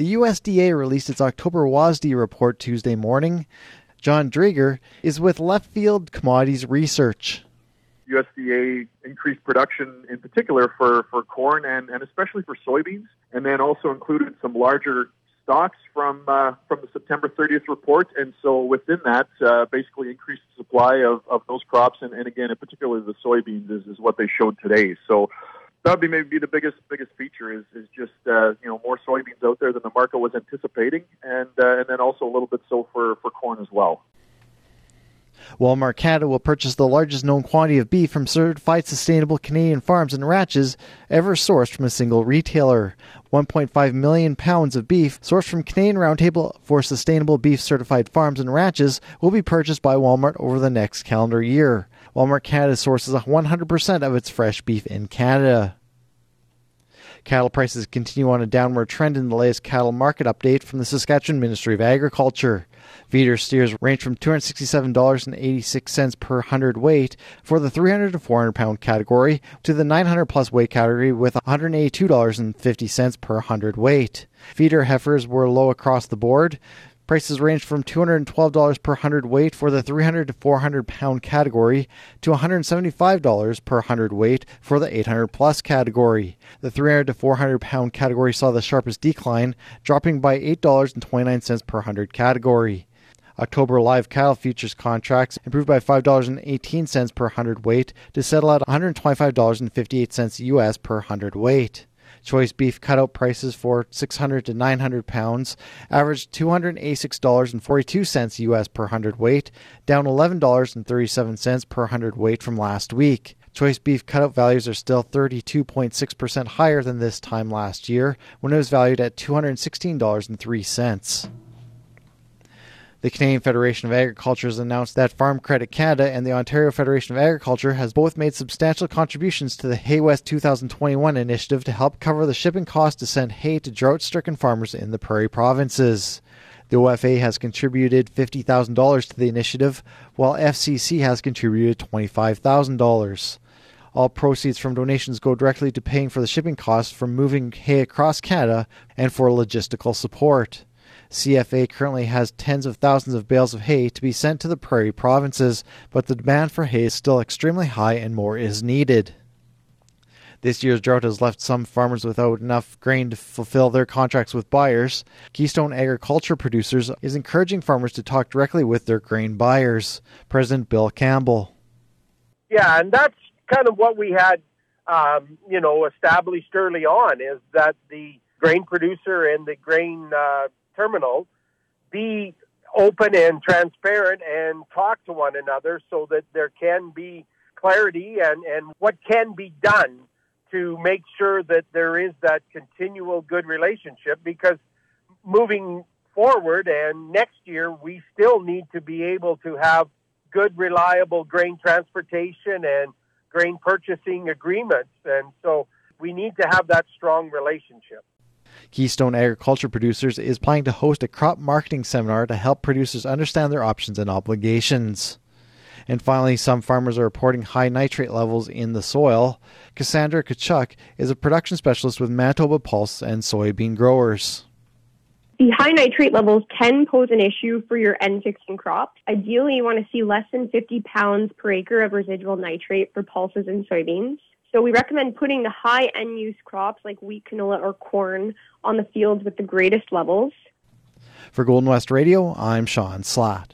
The USDA released its October WASDE report Tuesday morning. John Drager is with Left Field Commodities Research. USDA increased production in particular for, for corn and, and especially for soybeans, and then also included some larger stocks from uh, from the September 30th report, and so within that, uh, basically increased supply of, of those crops, and, and again, in particular, the soybeans is, is what they showed today. So that would be maybe the biggest biggest feature is is just uh, you know more soybeans out there than the market was anticipating, and uh, and then also a little bit so for for corn as well. Walmart Canada will purchase the largest known quantity of beef from certified sustainable Canadian farms and ranches ever sourced from a single retailer. 1.5 million pounds of beef sourced from Canadian Roundtable for Sustainable Beef Certified Farms and Ranches will be purchased by Walmart over the next calendar year. Walmart Canada sources 100% of its fresh beef in Canada. Cattle prices continue on a downward trend in the latest cattle market update from the Saskatchewan Ministry of Agriculture. Feeder steers range from $267.86 per hundred weight for the 300 to 400 pound category to the 900 plus weight category with $182.50 per hundred weight. Feeder heifers were low across the board. Prices ranged from $212 per hundred weight for the 300 to 400 pound category to $175 per hundred weight for the 800 plus category. The 300 to 400 pound category saw the sharpest decline, dropping by $8.29 per hundred category. October live cattle futures contracts improved by $5.18 per hundred weight to settle at $125.58 US per hundredweight. Choice beef cutout prices for 600 to 900 pounds averaged $286.42 US per hundred weight, down $11.37 per hundred weight from last week. Choice beef cutout values are still 32.6% higher than this time last year, when it was valued at $216.03. The Canadian Federation of Agriculture has announced that Farm Credit Canada and the Ontario Federation of Agriculture has both made substantial contributions to the Hay West 2021 initiative to help cover the shipping cost to send hay to drought-stricken farmers in the prairie provinces. The OFA has contributed $50,000 to the initiative, while FCC has contributed $25,000. All proceeds from donations go directly to paying for the shipping costs from moving hay across Canada and for logistical support. CFA currently has tens of thousands of bales of hay to be sent to the prairie provinces, but the demand for hay is still extremely high and more is needed. This year's drought has left some farmers without enough grain to fulfill their contracts with buyers. Keystone Agriculture Producers is encouraging farmers to talk directly with their grain buyers. President Bill Campbell. Yeah, and that's kind of what we had, um, you know, established early on is that the grain producer and the grain uh, terminal be open and transparent and talk to one another so that there can be clarity and, and what can be done to make sure that there is that continual good relationship because moving forward and next year we still need to be able to have good reliable grain transportation and grain purchasing agreements. And so we need to have that strong relationship Keystone Agriculture Producers is planning to host a crop marketing seminar to help producers understand their options and obligations. And finally, some farmers are reporting high nitrate levels in the soil. Cassandra Tkachuk is a production specialist with Manitoba Pulse and soybean growers. The high nitrate levels can pose an issue for your N-fixing crops. Ideally, you want to see less than 50 pounds per acre of residual nitrate for pulses and soybeans. So we recommend putting the high N-use crops like wheat, canola, or corn on the fields with the greatest levels. For Golden West Radio, I'm Sean Slatt.